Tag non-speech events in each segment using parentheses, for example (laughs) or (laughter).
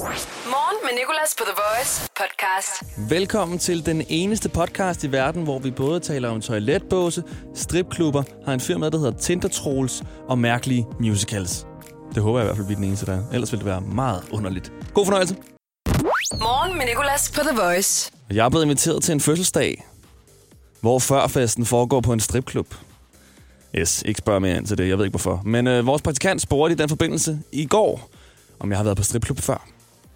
Morgen med Nicolas på The Voice podcast. Velkommen til den eneste podcast i verden, hvor vi både taler om toiletbåse, stripklubber, har en firma, der hedder Tinder Trolls og mærkelige musicals. Det håber jeg i hvert fald, vi er den eneste, der er. Ellers vil det være meget underligt. God fornøjelse. Morgen med Nicolas på The Voice. Jeg er blevet inviteret til en fødselsdag, hvor førfesten foregår på en stripklub. Yes, ikke spørg mere ind til det, jeg ved ikke hvorfor. Men øh, vores praktikant spurgte i den forbindelse i går, om jeg har været på stripklub før.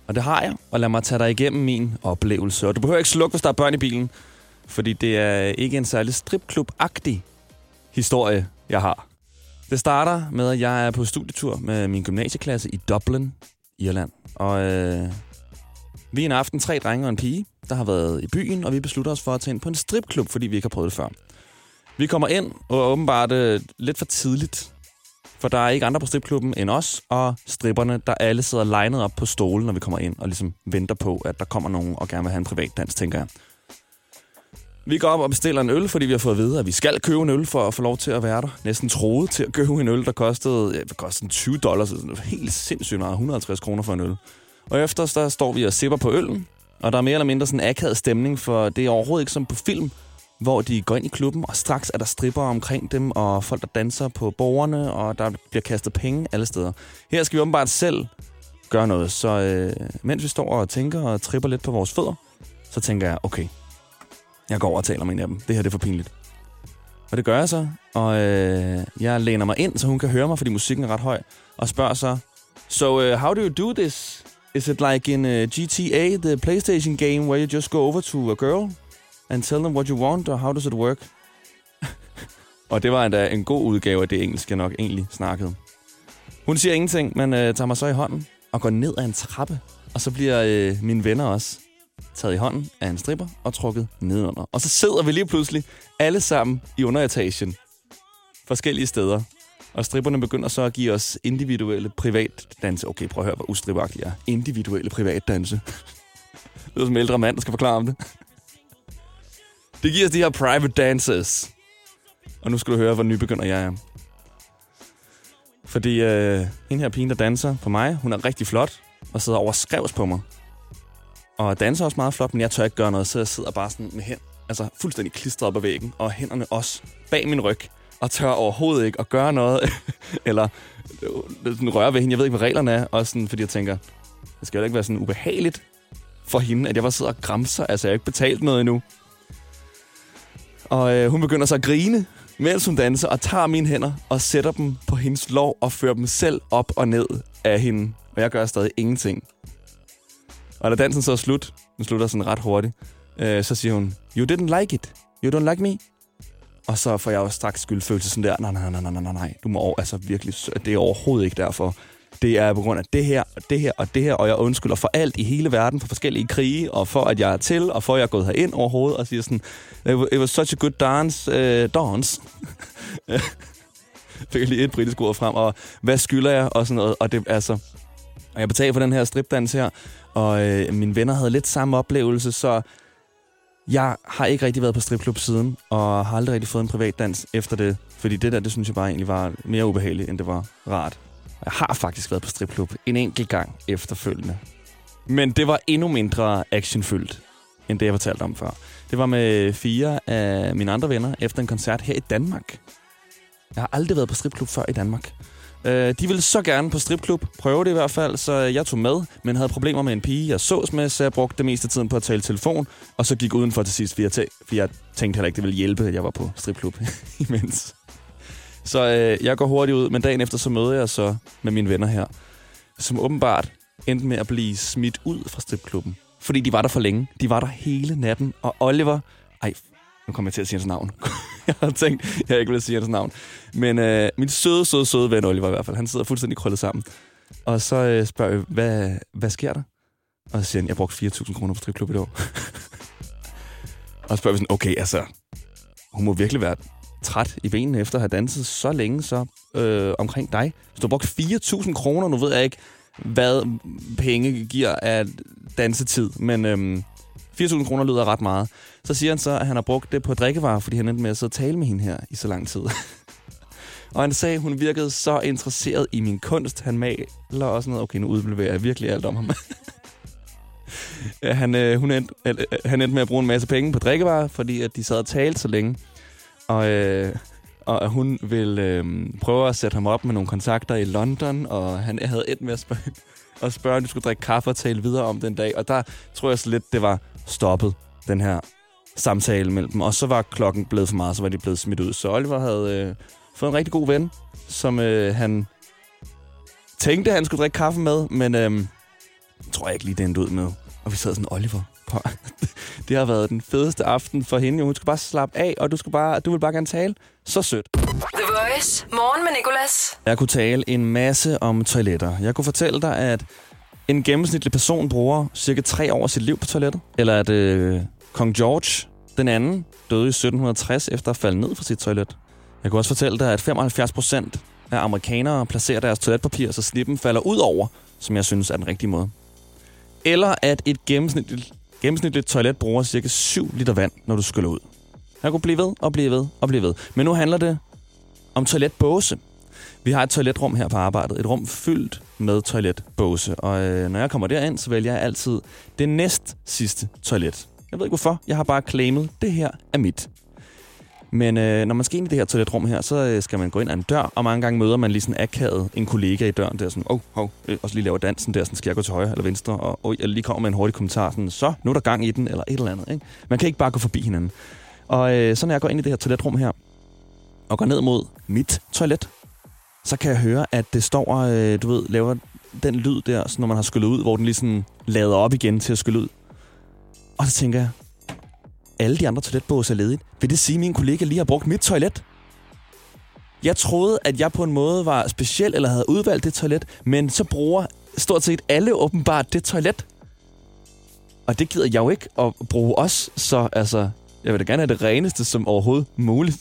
Og det har jeg, og lad mig tage dig igennem min oplevelse. Og du behøver ikke slukke, hvis der er børn i bilen, fordi det er ikke en særlig stripklub-agtig historie, jeg har. Det starter med, at jeg er på studietur med min gymnasieklasse i Dublin, Irland. Og øh, vi er en aften tre drenge og en pige, der har været i byen, og vi beslutter os for at tage ind på en stripklub, fordi vi ikke har prøvet det før. Vi kommer ind, og åbenbart øh, lidt for tidligt, for der er ikke andre på stripklubben end os, og stripperne, der alle sidder legnet op på stolen, når vi kommer ind, og ligesom venter på, at der kommer nogen og gerne vil have en privat dans, tænker jeg. Vi går op og bestiller en øl, fordi vi har fået at vide, at vi skal købe en øl for at få lov til at være der. Næsten troet til at købe en øl, der kostede, ja, det kostede 20 dollars, så sådan helt sindssygt meget, 150 kroner for en øl. Og efter der står vi og sipper på øllen, og der er mere eller mindre sådan en akavet stemning, for det er overhovedet ikke som på film, hvor de går ind i klubben, og straks er der stripper omkring dem, og folk, der danser på borgerne, og der bliver kastet penge alle steder. Her skal vi åbenbart selv gøre noget, så øh, mens vi står og tænker og tripper lidt på vores fødder, så tænker jeg, okay, jeg går over og taler med en af dem. Det her det er for pinligt. Og det gør jeg så, og øh, jeg læner mig ind, så hun kan høre mig, fordi musikken er ret høj, og spørger så, So, uh, how do you do this? Is it like in øh, uh, GTA, the PlayStation game, where you just go over to a girl and tell them what you want, or how does it work? (laughs) og det var endda en god udgave af det engelsk, jeg nok egentlig snakkede. Hun siger ingenting, men øh, tager mig så i hånden og går ned ad en trappe. Og så bliver øh, mine venner også taget i hånden af en stripper og trukket nedunder. Og så sidder vi lige pludselig alle sammen i underetagen. Forskellige steder. Og stripperne begynder så at give os individuelle privatdanse. Okay, prøv at høre, hvor ustripagtigt jeg er. Individuelle privatdanse. (laughs) det er som en ældre mand, der skal forklare om det. Det giver os de her private dances. Og nu skal du høre, hvor nybegynder jeg er. Fordi øh, hende her pige, der danser på mig, hun er rigtig flot og sidder over skrevs på mig. Og danser også meget flot, men jeg tør ikke gøre noget, så jeg sidder bare sådan med hænd, altså fuldstændig klistret op ad væggen, og hænderne også bag min ryg, og tør overhovedet ikke at gøre noget, (laughs) eller øh, sådan røre ved hende. Jeg ved ikke, hvad reglerne er, også sådan, fordi jeg tænker, det skal jo ikke være sådan ubehageligt for hende, at jeg var sidder og græmser, altså jeg har ikke betalt noget endnu. Og øh, hun begynder så at grine, mens hun danser, og tager mine hænder og sætter dem på hendes lov og fører dem selv op og ned af hende. Og jeg gør stadig ingenting. Og da dansen så er slut, den slutter sådan ret hurtigt, øh, så siger hun, You didn't like it. You don't like me. Og så får jeg jo straks skyldfølelse sådan der, nej, nej, nej, nej, nej, nej, du må over, altså virkelig, det er overhovedet ikke derfor. Det er på grund af det her, og det her, og det her, og jeg undskylder for alt i hele verden, for forskellige krige, og for at jeg er til, og for at jeg er gået herind overhovedet, og siger sådan, it was such a good dance, uh, dance. (laughs) Fik jeg lige et britisk ord frem, og hvad skylder jeg, og sådan noget, og det, altså, og jeg betalte for den her stripdans her, og øh, mine venner havde lidt samme oplevelse, så jeg har ikke rigtig været på stripklub siden, og har aldrig rigtig fået en privat dans efter det. Fordi det der, det synes jeg bare egentlig var mere ubehageligt, end det var rart. Jeg har faktisk været på stripklub en enkelt gang efterfølgende. Men det var endnu mindre actionfyldt, end det jeg fortalte om før. Det var med fire af mine andre venner efter en koncert her i Danmark. Jeg har aldrig været på stripklub før i Danmark. Øh, de ville så gerne på stripklub, prøve det i hvert fald, så jeg tog med, men havde problemer med en pige, jeg sås med, så jeg brugte det meste af tiden på at tale telefon, og så gik udenfor til sidst, for jeg, tæ- for jeg tænkte heller ikke, det ville hjælpe, at jeg var på stripklub (laughs) imens. Så øh, jeg går hurtigt ud, men dagen efter så møder jeg så med mine venner her, som åbenbart endte med at blive smidt ud fra stripklubben. Fordi de var der for længe. De var der hele natten, og Oliver... Ej, nu kommer jeg til at sige hans navn. (laughs) jeg har tænkt, jeg ikke ville sige hans navn. Men øh, min søde, søde, søde ven Oliver i hvert fald, han sidder fuldstændig krøllet sammen. Og så øh, spørger jeg, hvad, hvad sker der? Og så siger han, jeg brugte 4.000 kroner på stripklub i år. (laughs) og så spørger vi sådan, okay, altså, hun må virkelig være træt i benene efter at have danset så længe så øh, omkring dig. Så du har brugt 4.000 kroner, nu ved jeg ikke, hvad penge giver af dansetid, men øh, 4.000 kroner lyder ret meget. Så siger han så, at han har brugt det på drikkevarer, fordi han endte med at sidde og tale med hende her i så lang tid. (laughs) og han sagde, at hun virkede så interesseret i min kunst. Han maler også noget. Okay, nu udleverer jeg virkelig alt om ham. (laughs) Ja, han, øh, hun endte, øh, øh, han endte med at bruge en masse penge på drikkevarer, fordi at de sad og talte så længe. Og, øh, og hun ville øh, prøve at sætte ham op med nogle kontakter i London, og han havde et med at spørge, at spørge, om de skulle drikke kaffe og tale videre om den dag. Og der tror jeg så lidt, det var stoppet, den her samtale mellem dem. Og så var klokken blevet for meget, så var de blevet smidt ud. Så Oliver havde øh, fået en rigtig god ven, som øh, han tænkte, han skulle drikke kaffe med, men øh, tror jeg ikke lige, det endte ud med. Og vi sad sådan, Oliver, på. (laughs) det har været den fedeste aften for hende. Hun skal bare slappe af, og du, skal bare, du vil bare gerne tale. Så sødt. The Voice. Morgen med Nicolas. Jeg kunne tale en masse om toiletter. Jeg kunne fortælle dig, at en gennemsnitlig person bruger cirka tre år af sit liv på toilettet. Eller at øh, kong George den anden døde i 1760 efter at falde ned fra sit toilet. Jeg kunne også fortælle dig, at 75 procent af amerikanere placerer deres toiletpapir, så slippen falder ud over, som jeg synes er den rigtige måde. Eller at et gennemsnitligt, gennemsnitligt toilet bruger cirka 7 liter vand, når du skyller ud. Jeg kunne blive ved og blive ved og blive ved. Men nu handler det om toiletbåse. Vi har et toiletrum her på arbejdet. Et rum fyldt med toiletbåse. Og øh, når jeg kommer derind, så vælger jeg altid det næst sidste toilet. Jeg ved ikke hvorfor. Jeg har bare claimet, det her er mit. Men øh, når man skal ind i det her toiletrum her, så øh, skal man gå ind ad en dør, og mange gange møder man lige sådan akavet en kollega i døren, der sådan, åh, oh, hov, øh, og så lige laver dansen der, sådan, skal jeg gå til højre eller venstre, og oh, jeg lige kommer med en hurtig kommentar, sådan, så, nu er der gang i den, eller et eller andet. Ikke? Man kan ikke bare gå forbi hinanden. Og øh, så når jeg går ind i det her toiletrum her, og går ned mod mit toilet, så kan jeg høre, at det står, øh, du ved, laver den lyd der, så når man har skyllet ud, hvor den lige sådan lader op igen til at skylle ud. Og så tænker jeg, alle de andre toiletbåse er ledige. Vil det sige, at min kollega lige har brugt mit toilet? Jeg troede, at jeg på en måde var speciel eller havde udvalgt det toilet, men så bruger stort set alle åbenbart det toilet. Og det gider jeg jo ikke at bruge os, så altså, jeg vil da gerne have det reneste som overhovedet muligt.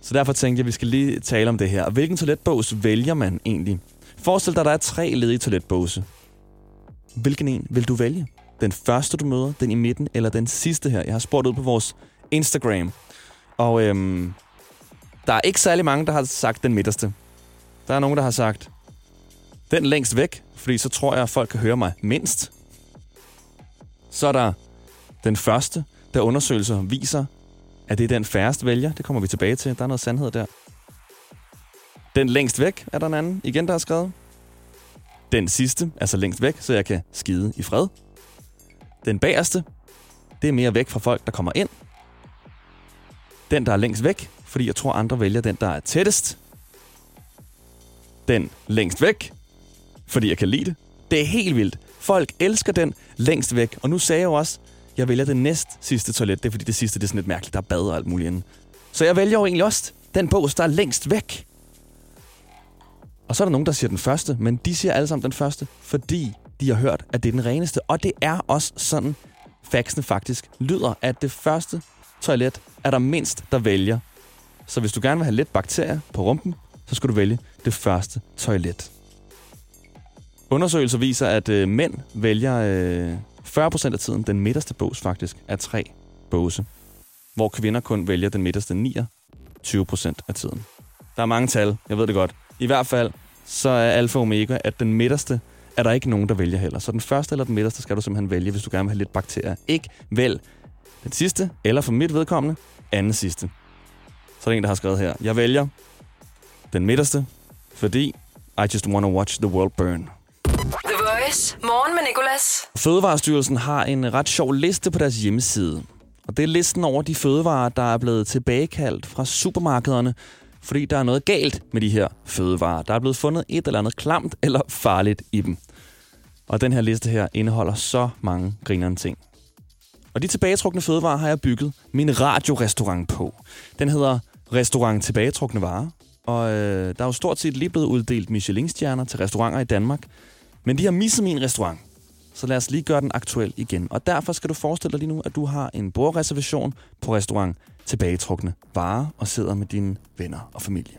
Så derfor tænkte jeg, at vi skal lige tale om det her. Hvilken toiletbås vælger man egentlig? Forestil dig, at der er tre ledige toiletbåse. Hvilken en vil du vælge? Den første, du møder, den i midten, eller den sidste her? Jeg har spurgt ud på vores Instagram. Og øhm, der er ikke særlig mange, der har sagt den midterste. Der er nogen, der har sagt, den længst væk, fordi så tror jeg, at folk kan høre mig mindst. Så er der den første, der undersøgelser viser, at det er den færreste vælger. Det kommer vi tilbage til. Der er noget sandhed der. Den længst væk er der en anden. Igen, der har skrevet. Den sidste, altså længst væk, så jeg kan skide i fred. Den bagerste, det er mere væk fra folk, der kommer ind. Den, der er længst væk, fordi jeg tror, andre vælger den, der er tættest. Den længst væk, fordi jeg kan lide det. Det er helt vildt. Folk elsker den længst væk. Og nu sagde jeg jo også, jeg vælger det næst sidste toilet. Det er fordi det sidste det er sådan lidt mærkeligt. Der er bad og alt muligt inde. Så jeg vælger jo egentlig også den bås, der er længst væk. Og så er der nogen, der siger den første, men de siger alle sammen den første, fordi de har hørt, at det er den reneste. Og det er også sådan, faxene faktisk lyder, at det første toilet er der mindst, der vælger. Så hvis du gerne vil have lidt bakterier på rumpen, så skal du vælge det første toilet. Undersøgelser viser, at øh, mænd vælger øh, 40% af tiden den midterste bås faktisk af tre båse, hvor kvinder kun vælger den midterste 29% af tiden. Der er mange tal, jeg ved det godt. I hvert fald så er alfa og omega, at den midterste er der ikke nogen, der vælger heller. Så den første eller den midterste skal du simpelthen vælge, hvis du gerne vil have lidt bakterier. Ikke vælg den sidste, eller for mit vedkommende, anden sidste. Så er der en, der har skrevet her. Jeg vælger den midterste, fordi I just wanna watch the world burn. The Voice. Morgen med Nicolas. Fødevarestyrelsen har en ret sjov liste på deres hjemmeside. Og det er listen over de fødevarer, der er blevet tilbagekaldt fra supermarkederne, fordi der er noget galt med de her fødevarer. Der er blevet fundet et eller andet klamt eller farligt i dem. Og den her liste her indeholder så mange grinerende ting. Og de tilbagetrukne fødevarer har jeg bygget min radiorestaurant på. Den hedder Restaurant Tilbagetrukne Varer. Og øh, der er jo stort set lige blevet uddelt Michelin-stjerner til restauranter i Danmark. Men de har misset min restaurant. Så lad os lige gøre den aktuel igen. Og derfor skal du forestille dig lige nu, at du har en bordreservation på restaurant Tilbagetrukne Varer og sidder med dine venner og familie.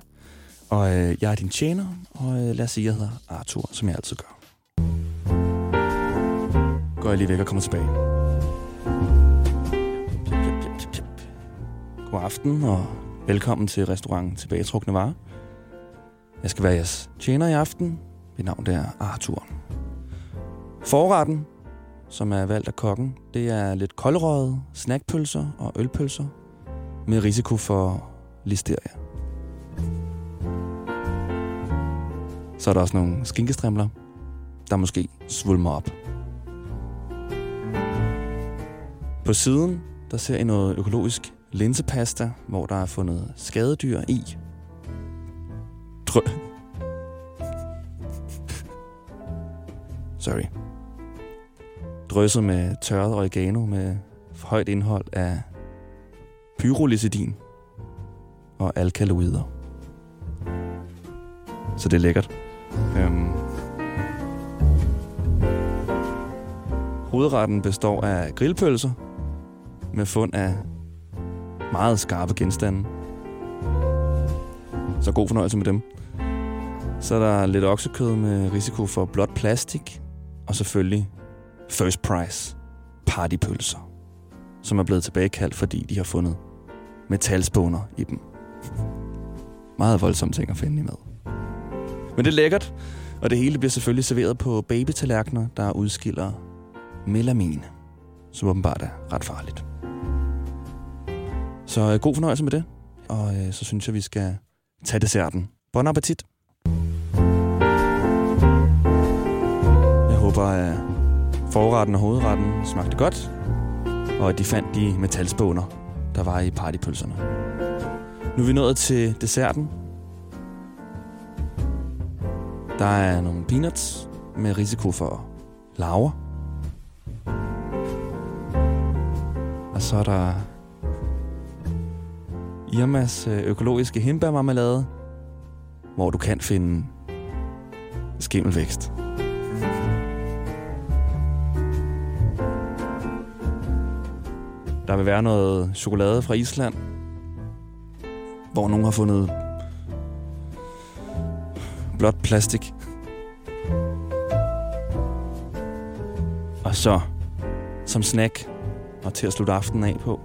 Og øh, jeg er din tjener, og øh, lad os sige, at jeg hedder Arthur, som jeg altid gør. Går jeg lige væk og kommer tilbage. God aften og velkommen til restaurant Tilbagetrukne Varer. Jeg skal være jeres tjener i aften. Mit navn er Arthur. Forretten, som er valgt af kokken, det er lidt koldrøget, snackpølser og ølpølser med risiko for listeria. Så er der også nogle skinkestrimler, der måske svulmer op. På siden, der ser I noget økologisk linsepasta, hvor der er fundet skadedyr i. Drø Sorry. Drysset med tørret oregano med højt indhold af pyrolysidin og alkaloider. Så det er lækkert. Øhm. Hovedretten består af grillpølser med fund af meget skarpe genstande. Så god fornøjelse med dem. Så er der lidt oksekød med risiko for blot plastik. Og selvfølgelig First Price partypølser, som er blevet tilbagekaldt, fordi de har fundet metalspåner i dem. Meget voldsomme ting at finde i mad. Men det er lækkert, og det hele bliver selvfølgelig serveret på babytallerkener, der udskiller melamin, som åbenbart er ret farligt. Så øh, god fornøjelse med det, og øh, så synes jeg, vi skal tage desserten. Bon appetit! Jeg håber, at forretten og hovedretten smagte godt, og at de fandt de metalspåner, der var i partypølserne. Nu er vi nået til desserten. Der er nogle peanuts med risiko for laver. Og så er der Irmas øh, økologiske hindbærmarmelade, hvor du kan finde skimmelvækst. Der vil være noget chokolade fra Island, hvor nogen har fundet blot plastik. Og så, som snack, og til at slutte aftenen af på,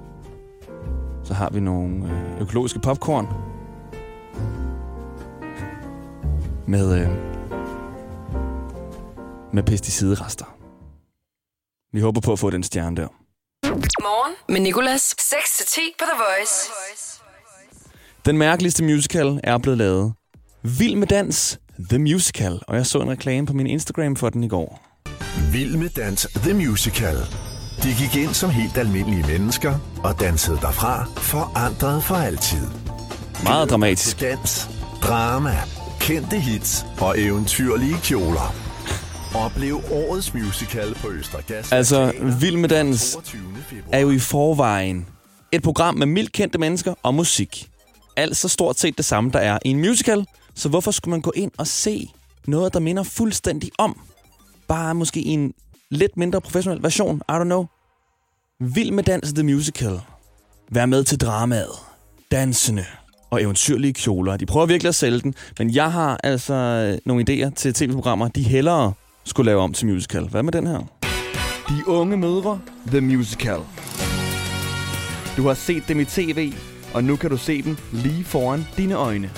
så har vi nogle øh, økologiske popcorn. Med, øh, med pesticidrester. Vi håber på at få den stjerne der. Morgen med Nicolas. 6-10 på The Voice. Den mærkeligste musical er blevet lavet. Vild med dans, The Musical. Og jeg så en reklame på min Instagram for den i går. Vild med dans The Musical. De gik ind som helt almindelige mennesker og dansede derfra forandret for altid. Meget dramatisk. Dans, drama, kendte hits og eventyrlige kjoler. Oplev årets musical på Østergas. Altså, Vild med dans er jo i forvejen et program med mildt kendte mennesker og musik. Altså stort set det samme, der er i en musical. Så hvorfor skulle man gå ind og se noget, der minder fuldstændig om? Bare måske i en lidt mindre professionel version. I don't know. Vild med dans The Musical. Vær med til dramaet. Dansende og eventyrlige kjoler. De prøver virkelig at sælge den, men jeg har altså øh, nogle idéer til tv-programmer, de hellere skulle lave om til musical. Hvad med den her? De unge mødre, The Musical. Du har set dem i tv, og nu kan du se dem lige foran dine øjne.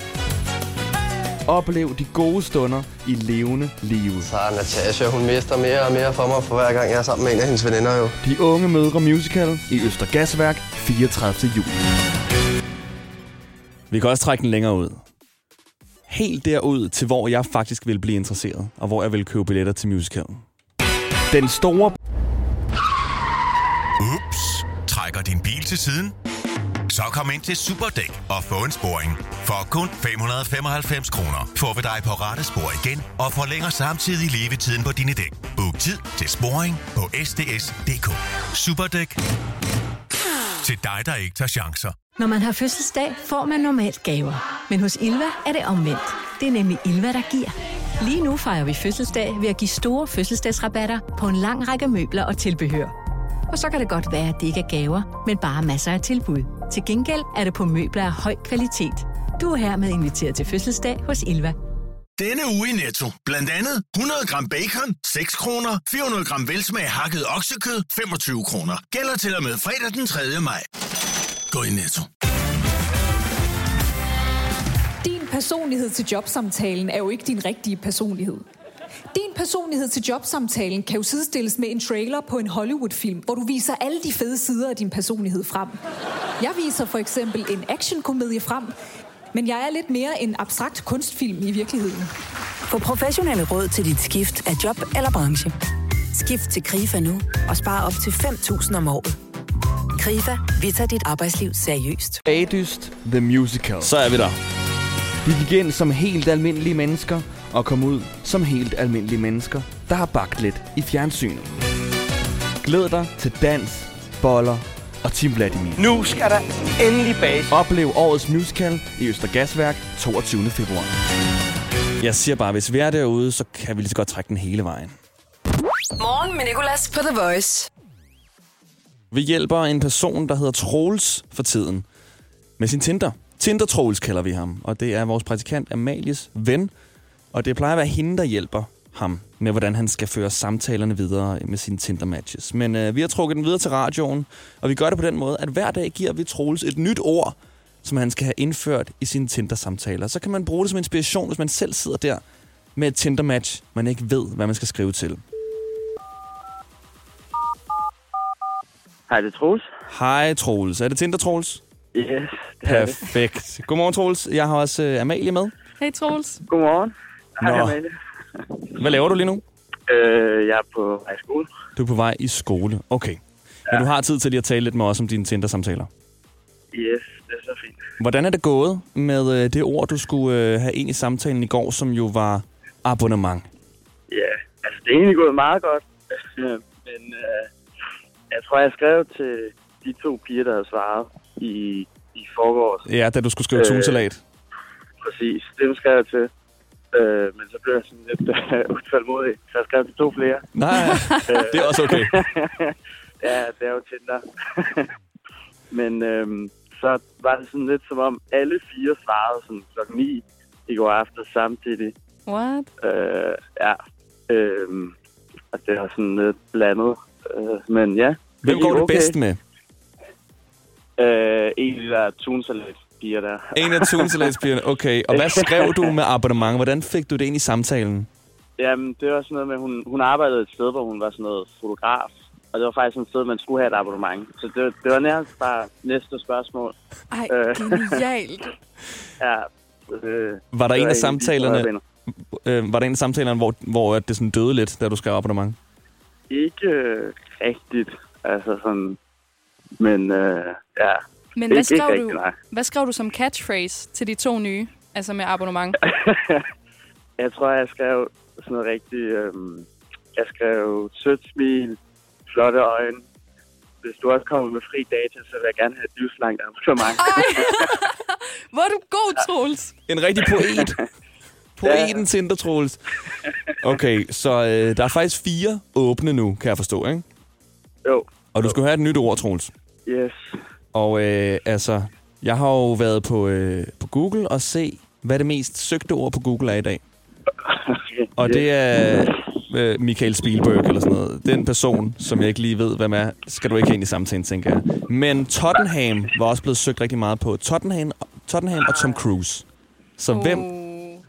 Oplev de gode stunder i levende live. Så Natasha, hun mister mere og mere for mig for hver gang jeg er sammen med en af hendes veninder jo. De unge mødre musical i Østergasværk 34. juli. Vi kan også trække den længere ud. Helt derud til, hvor jeg faktisk vil blive interesseret, og hvor jeg vil købe billetter til musicalen. Den store... Ups, trækker din bil til siden? Så kom ind til Superdæk og få en sporing. For kun 595 kroner får vi dig på rette spor igen og forlænger samtidig levetiden på dine dæk. Book tid til sporing på sds.dk. Superdæk. Til dig, der ikke tager chancer. Når man har fødselsdag, får man normalt gaver. Men hos Ilva er det omvendt. Det er nemlig Ilva, der giver. Lige nu fejrer vi fødselsdag ved at give store fødselsdagsrabatter på en lang række møbler og tilbehør. Og så kan det godt være, at det ikke er gaver, men bare masser af tilbud. Til gengæld er det på møbler af høj kvalitet. Du er hermed inviteret til fødselsdag hos Ilva. Denne uge i Netto. Blandt andet 100 gram bacon, 6 kroner. 400 gram velsmag hakket oksekød, 25 kroner. Gælder til og med fredag den 3. maj. Gå i Netto. Din personlighed til jobsamtalen er jo ikke din rigtige personlighed. Din personlighed til jobsamtalen kan jo sidestilles med en trailer på en Hollywood-film, hvor du viser alle de fede sider af din personlighed frem. Jeg viser for eksempel en actionkomedie frem, men jeg er lidt mere en abstrakt kunstfilm i virkeligheden. Få professionelle råd til dit skift af job eller branche. Skift til KRIFA nu og spar op til 5.000 om året. KRIFA, vi tager dit arbejdsliv seriøst. Adyst The Musical. Så er vi der. Vi gik ind som helt almindelige mennesker og kom ud som helt almindelige mennesker, der har bagt lidt i fjernsynet. Glæd dig til dans, boller og Tim Vladimir. Nu skal der endelig bages. Oplev årets musical i Østergasværk 22. februar. Jeg siger bare, hvis vi er derude, så kan vi lige så godt trække den hele vejen. Morgen med Nicolas på The Voice. Vi hjælper en person, der hedder Troels for tiden, med sin Tinder. Tinder Troels kalder vi ham, og det er vores praktikant Amalies ven. Og det plejer at være hende, der hjælper ham med, hvordan han skal føre samtalerne videre med sine Tinder-matches. Men øh, vi har trukket den videre til radioen, og vi gør det på den måde, at hver dag giver vi Troels et nyt ord, som han skal have indført i sine Tinder-samtaler. Så kan man bruge det som inspiration, hvis man selv sidder der med et Tinder-match, man ikke ved, hvad man skal skrive til. Hej, det er Troels. Hej Troels. Er det Tinder, Troels? Yes, det er det. Perfekt. Godmorgen, Troels. Jeg har også øh, Amalie med. Hej Troels. Godmorgen. Hej. Amalie. Hvad laver du lige nu? Øh, jeg er på vej i skole. Du er på vej i skole. Okay. Men du har tid til lige at tale lidt med os om dine Tinder-samtaler. Yes, det er så fint. Hvordan er det gået med øh, det ord, du skulle øh, have ind i samtalen i går, som jo var abonnement? Ja, altså det er egentlig gået meget godt. (laughs) Men øh, jeg tror, jeg skrev til de to piger, der havde svaret i, i forgårs. Ja, da du skulle skrive Øh, tunsalat. Præcis, det skrev jeg til. Øh, men så blev jeg sådan lidt øh, (laughs) utålmodig, så jeg skrev til to flere. Nej, det er også okay. (laughs) ja, det er jo Tinder. (laughs) men øhm, så var det sådan lidt som om, alle fire svarede sådan klokken 9 i går aftes samtidig. What? Øh, ja, øhm, og det var sådan lidt blandet. Øh, men ja. Hvem går okay. bedst med? Øh, en der tunsalat piger der. (laughs) En af tunsalatspigerne. Okay, og hvad skrev du med abonnement? Hvordan fik du det ind i samtalen? Jamen, det var sådan noget med, hun, hun arbejdede et sted, hvor hun var sådan noget fotograf. Og det var faktisk sådan et sted, man skulle have et abonnement. Så det, det var nærmest bare næste spørgsmål. Ej, Øh. genialt. (laughs) Ja. Øh, Var der det en af samtalerne, øh, var der en af samtalerne, hvor, hvor det sådan døde lidt, da du skrev abonnement? Ikke øh, rigtigt. Altså sådan... Men øh, ja. Men Ikke- hvad skrev, rigtigt, du, nej. hvad skrev du som catchphrase til de to nye? Altså med abonnement. (laughs) Jeg tror, jeg skrev sådan noget rigtigt... Øh, jeg skrev sødt smil, flotte øjne. Hvis du også kommer med fri data, så vil jeg gerne have et livslangt abonnement. (laughs) Hvor er du god, Troels. En rigtig poet. (laughs) Poeten Tinder, Troels. Okay, så øh, der er faktisk fire åbne nu, kan jeg forstå, ikke? Jo. Og du skal have et nyt ord, Troels. Yes. Og øh, altså, jeg har jo været på, øh, på Google og se, hvad det mest søgte ord på Google er i dag. (laughs) Og det er øh, Michael Spielberg eller sådan noget. Den person, som jeg ikke lige ved, hvem er, skal du ikke ind i samtalen, tænker jeg. Men Tottenham var også blevet søgt rigtig meget på. Tottenham, Tottenham og Tom Cruise. Så hvem,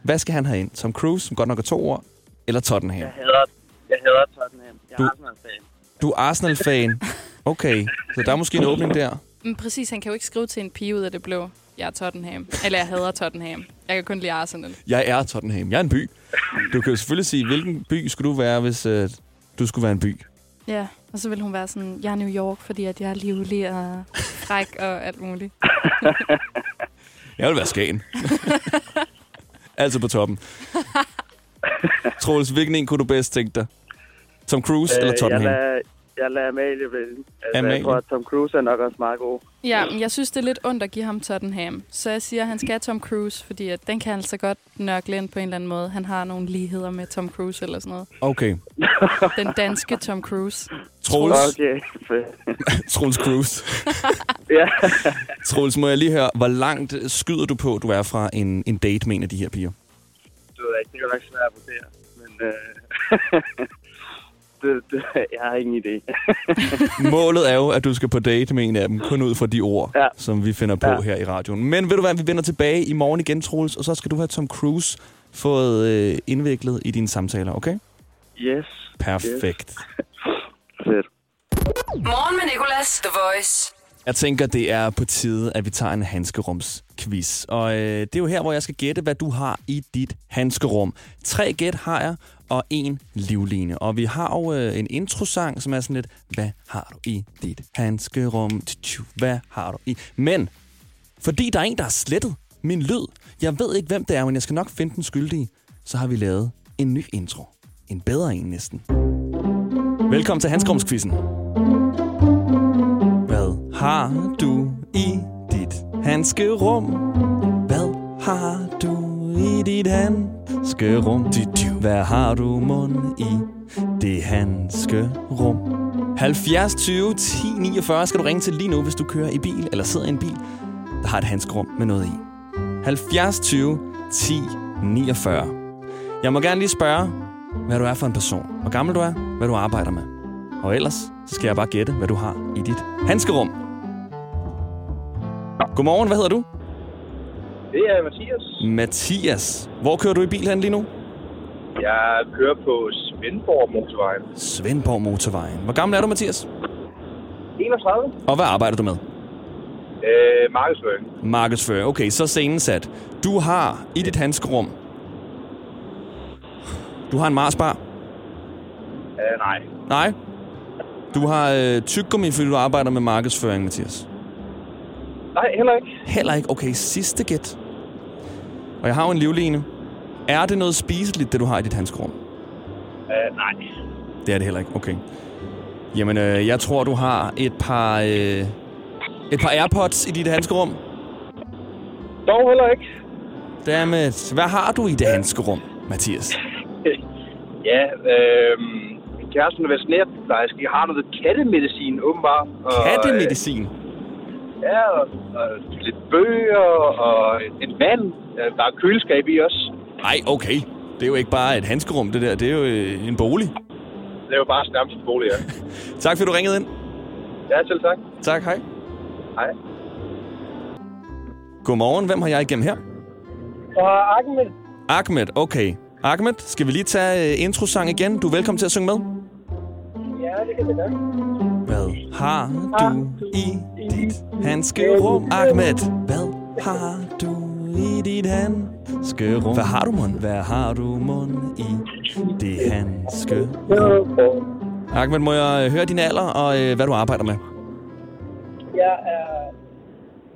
hvad skal han have ind? Tom Cruise, som godt nok er to ord, eller Tottenham? Jeg hader, jeg hader Tottenham. Jeg Du- er Arsenal-fan. Du er Arsenal-fan. Okay, så der er måske en åbning der. Men præcis, han kan jo ikke skrive til en pige ud af det blå. Jeg er Tottenham. Eller jeg hader Tottenham. Jeg kan kun lide Arsenal. Jeg er Tottenham. Jeg er en by. Du kan jo selvfølgelig sige, hvilken by skulle du være, hvis øh, du skulle være en by? Ja, og så vil hun være sådan, jeg er New York, fordi at jeg er livlig og fræk og alt muligt. (laughs) Jeg vil være Skagen. (laughs) altså på toppen. Troels, hvilken en kunne du bedst tænke dig? Tom Cruise eller Tottenham? Øh, Jeg lader, jeg lader Amalie vælge. Altså, Amalie? Jeg tror, at Tom Cruise er nok også meget god. Ja, men jeg synes, det er lidt ondt at give ham Tottenham. Så jeg siger, at han skal have Tom Cruise, fordi at den kan altså godt nørkle ind på en eller anden måde. Han har nogle ligheder med Tom Cruise eller sådan noget. Okay. Den danske Tom Cruise. Troels, Okay. (laughs) Troels Cruise. (laughs) ja. Troels, må jeg lige høre, hvor langt skyder du på, du er fra en, en date med en af de her piger? Du ved ikke, det er jo nok svært at vurdere. Men øh, (laughs) det, det, (laughs) jeg har ingen idé. (laughs) Målet er jo, at du skal på date med en af dem, kun ud fra de ord, Ja. som vi finder på Ja. her i radioen. Men ved du hvad, vi vender tilbage i morgen igen, Troels, og så skal du have Tom Cruise fået øh, indviklet i dine samtaler, okay? Yes. Perfekt. (laughs) Fedt. Morgen med Nicolas, The Voice. Jeg tænker, det er på tide, at vi tager en handskerums-quiz. Og øh, det er jo her, hvor jeg skal gætte, hvad du har i dit handskerum. Tre gæt har jeg, og en livline. Og vi har jo øh, en introsang, som er sådan lidt, hvad har du i dit handskerum? Hvad har du i? Men, fordi der er en, der har slettet min lyd, jeg ved ikke, hvem det er, men jeg skal nok finde den skyldige, så har vi lavet en ny intro. En bedre en næsten. Velkommen til handskerumsquizzen. Har du i dit handskerum? Hvad har du i dit handskerum? Hvad har du mund i det handskerum? 70 20 10 49 skal du ringe til lige nu, hvis du kører i bil eller sidder i en bil, der har et handskerum med noget i. 70 20 10 49. Jeg må gerne lige spørge, hvad du er for en person. Hvor gammel du er, hvad du arbejder med. Og ellers så skal jeg bare gætte, hvad du har i dit handskerum. Godmorgen, hvad hedder du? Det er Mathias. Mathias. Hvor kører du i bil hen lige nu? Jeg kører på Svendborg Motorvejen. Svendborg Motorvejen. Hvor gammel er du, Mathias? 31. Og hvad arbejder du med? Øh, markedsføring. Markedsføring. Okay, så scenen sat. Du har i dit handskerum... Du har en Marsbar? Øh, nej. Nej. Du har øh, tyggegummi, fordi du arbejder med markedsføring, Mathias. Nej, heller ikke. Heller ikke. Okay, sidste gæt. Og jeg har jo en livline. Er det noget spiseligt, det du har i dit handskerum? Øh, nej. Det er det heller ikke. Okay. Jamen, øh, jeg tror, du har et par... Øh, et par Airpods i dit handskerum. Dog heller ikke. Dammit. Hvad har du i det handskerum, Mathias? (laughs) Ja, øh, min kæreste er veterinærplejerske. Jeg har noget kattemedicin, åbenbart. Og, Kattemedicin? Øh, ja, og, og lidt bøger og en vand. Øh, Der er køleskab i også. Nej, okay. Det er jo ikke bare et handskerum, det der. Det er jo øh, en bolig. Det er jo bare nærmest en bolig, ja. (laughs) Tak, fordi du ringede ind. Ja, selv tak. Tak, hej. Hej. Godmorgen. Hvem har jeg igennem her? Og Ahmed. Ahmed, okay. Ahmed, skal vi lige tage øh, introsang igen? Du er velkommen til at synge med. Ja, det kan vi da. Hvad har du i dit handskerum, Ahmed? Hvad har du i dit handskerum? Hvad har du, mund? Hvad har du, mund, i det handskerum? Ahmed, må jeg øh, høre din alder og øh, hvad du arbejder med? Jeg er...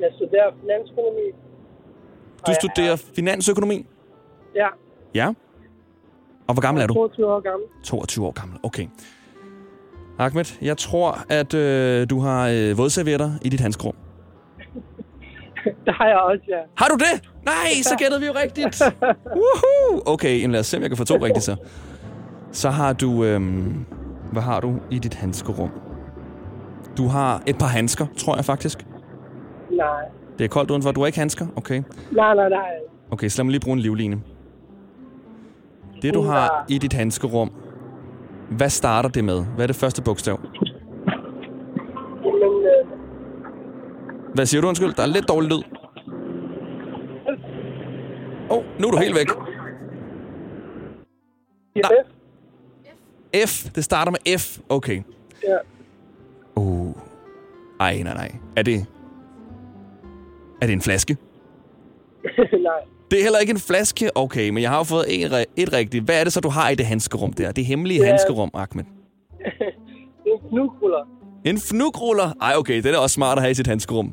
Jeg studerer finansøkonomi. Du studerer finansøkonomi? Ja, Ja. Og hvor gammel er du? 22 år gammel. 22 år gammel, okay. Ahmed, jeg tror, at øh, du har øh, vådservietter i dit handskerum. (laughs) Det har jeg også, ja. Har du det? Nej, så gættede vi jo rigtigt. (laughs) Woohoo! Okay, jamen lad os se, om jeg kan få to rigtigt så. Så har du... Øhm, hvad har du i dit handskerum? Du har et par handsker, tror jeg faktisk. Nej. Det er koldt udenfor. Du har ikke handsker? Okay. Nej, nej, nej. Okay, så lad mig lige bruge en livline. Det, du har i dit handskerum, hvad starter det med? Hvad er det første bogstav? Øh, Hvad siger du, undskyld? Der er lidt dårlig lyd. Åh, oh, nu er du helt væk. ja. F. Det starter med F. Okay. Ja. Uh. Ej, nej, nej. Er det... Er det en flaske? (laughs) nej. Det er heller ikke en flaske? Okay, men jeg har jo fået en, et rigtigt. Hvad er det så, du har i det handskerum der? Det hemmelige Ja. handskerum, Ahmed. (laughs) en knugruller. En fnugruller? Ej, okay, det er da også smart at have i sit handskerum.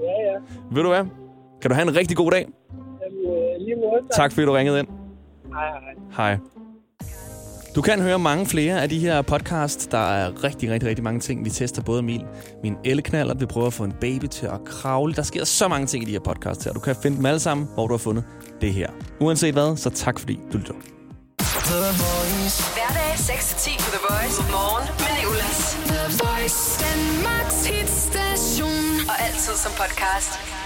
Ja, ja. Ved du hvad? Kan du have en rigtig god dag? Jamen, øh, lige måde. Tak fordi du ringede ind. Hej, hej. Hej. Du kan høre mange flere af de her podcasts. Der er rigtig, rigtig, rigtig mange ting. Vi tester både min, min elleknaller, vi prøver at få en baby til at kravle. Der sker så mange ting i de her podcasts her. Du kan finde dem alle sammen, hvor du har fundet det her. Uanset hvad, så tak fordi du lytter. Hverdag 6-10 på The Voice. Morgen med Nicolas. The Voice. Danmarks hitstation. Og altid som podcast.